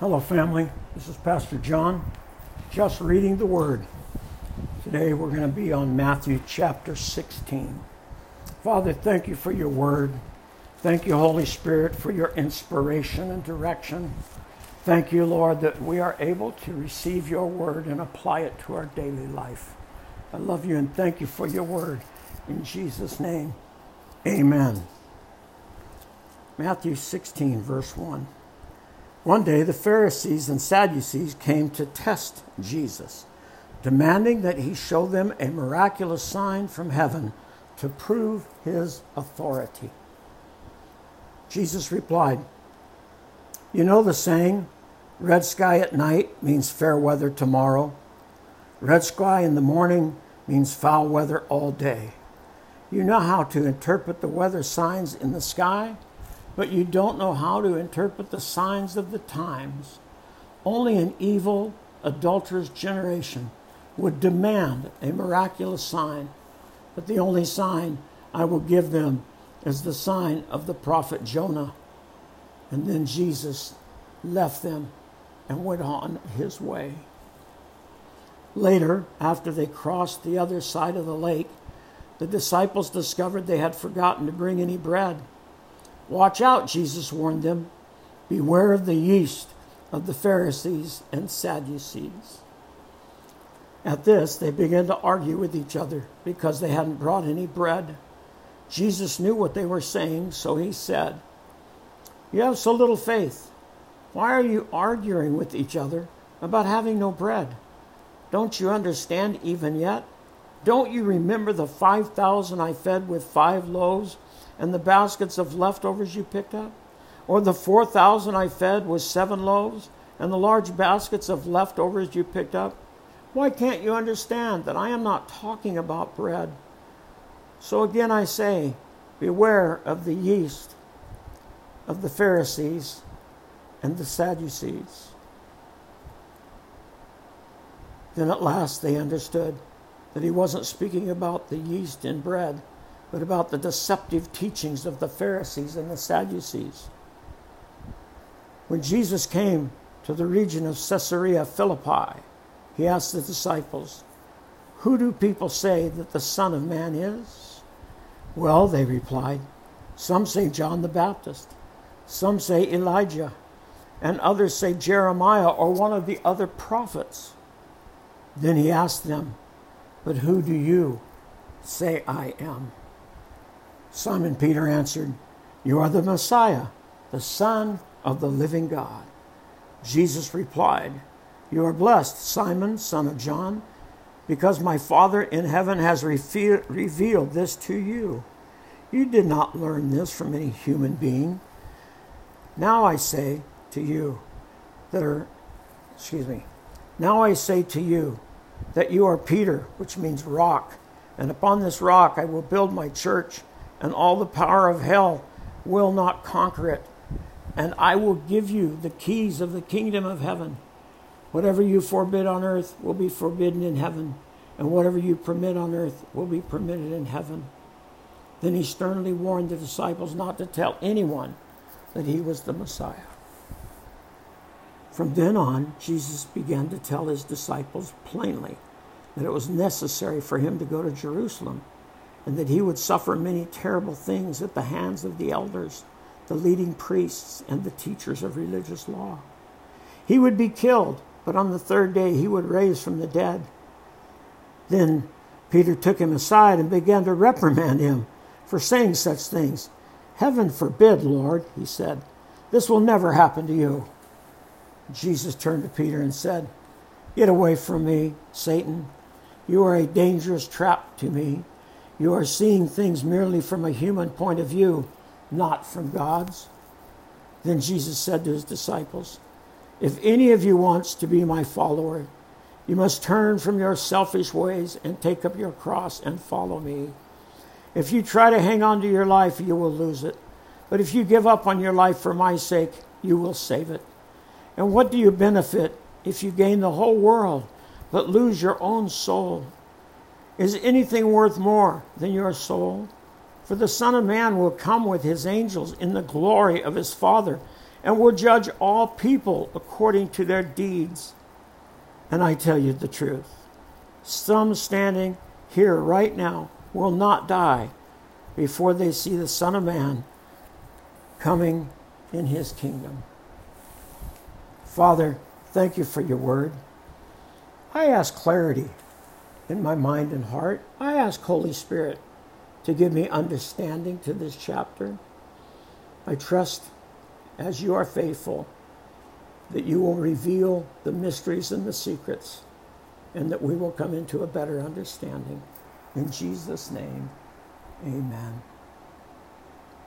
Hello, family. This is Pastor John, just reading the Word. Today we're going to be on Matthew chapter 16. Father, thank you for your Word. Thank you, Holy Spirit, for your inspiration and direction. Thank you, Lord, that we are able to receive your Word and apply it to our daily life. I love you and thank you for your Word. In Jesus' name, amen. Matthew 16, verse 1. One day, the Pharisees and Sadducees came to test Jesus, demanding that he show them a miraculous sign from heaven to prove his authority. Jesus replied, You know the saying, red sky at night means fair weather tomorrow, red sky in the morning means foul weather all day. You know how to interpret the weather signs in the sky? But you don't know how to interpret the signs of the times. Only an evil, adulterous generation would demand a miraculous sign, but the only sign I will give them is the sign of the prophet Jonah. And then Jesus left them and went on his way. Later, after they crossed the other side of the lake, the disciples discovered they had forgotten to bring any bread. Watch out, Jesus warned them. Beware of the yeast of the Pharisees and Sadducees. At this, they began to argue with each other because they hadn't brought any bread. Jesus knew what they were saying, so he said, You have so little faith. Why are you arguing with each other about having no bread? Don't you understand even yet? Don't you remember the 5,000 I fed with five loaves and the baskets of leftovers you picked up? Or the 4,000 I fed with seven loaves and the large baskets of leftovers you picked up? Why can't you understand that I am not talking about bread? So again I say, beware of the yeast of the Pharisees and the Sadducees. Then at last they understood that he wasn't speaking about the yeast in bread but about the deceptive teachings of the Pharisees and the Sadducees. When Jesus came to the region of Caesarea Philippi, he asked the disciples, Who do people say that the Son of Man is? Well, they replied, Some say John the Baptist, some say Elijah, and others say Jeremiah or one of the other prophets. Then he asked them, But who do you say I am? Simon Peter answered, You are the Messiah, the Son of the living God. Jesus replied, You are blessed, Simon, son of John, because my Father in heaven has revealed this to you. You did not learn this from any human being. Now I say to you that are, excuse me, now I say to you that you are Peter, which means rock, and upon this rock I will build my church and all the power of hell will not conquer it. And I will give you the keys of the kingdom of heaven. Whatever you forbid on earth will be forbidden in heaven, and whatever you permit on earth will be permitted in heaven. Then he sternly warned the disciples not to tell anyone that he was the Messiah. From then on, Jesus began to tell his disciples plainly that it was necessary for him to go to Jerusalem and that he would suffer many terrible things at the hands of the elders, the leading priests, and the teachers of religious law. He would be killed, but on the third day he would rise from the dead. Then Peter took him aside and began to reprimand him for saying such things. Heaven forbid, Lord, he said. This will never happen to you. Jesus turned to Peter and said, Get away from me, Satan. You are a dangerous trap to me you are seeing things merely from a human point of view, not from God's. Then Jesus said to his disciples, If any of you wants to be my follower, you must turn from your selfish ways and take up your cross and follow me. If you try to hang on to your life, you will lose it. But if you give up on your life for my sake, you will save it. And what do you benefit if you gain the whole world but lose your own soul? Is anything worth more than your soul? For the Son of Man will come with his angels in the glory of his Father, and will judge all people according to their deeds. And I tell you the truth some standing here right now will not die before they see the Son of Man coming in his kingdom. Father, thank you for your word. I ask clarity in my mind and heart. I ask Holy Spirit to give me understanding to this chapter. I trust, as you are faithful, that you will reveal the mysteries and the secrets, and that we will come into a better understanding. In Jesus' name, amen.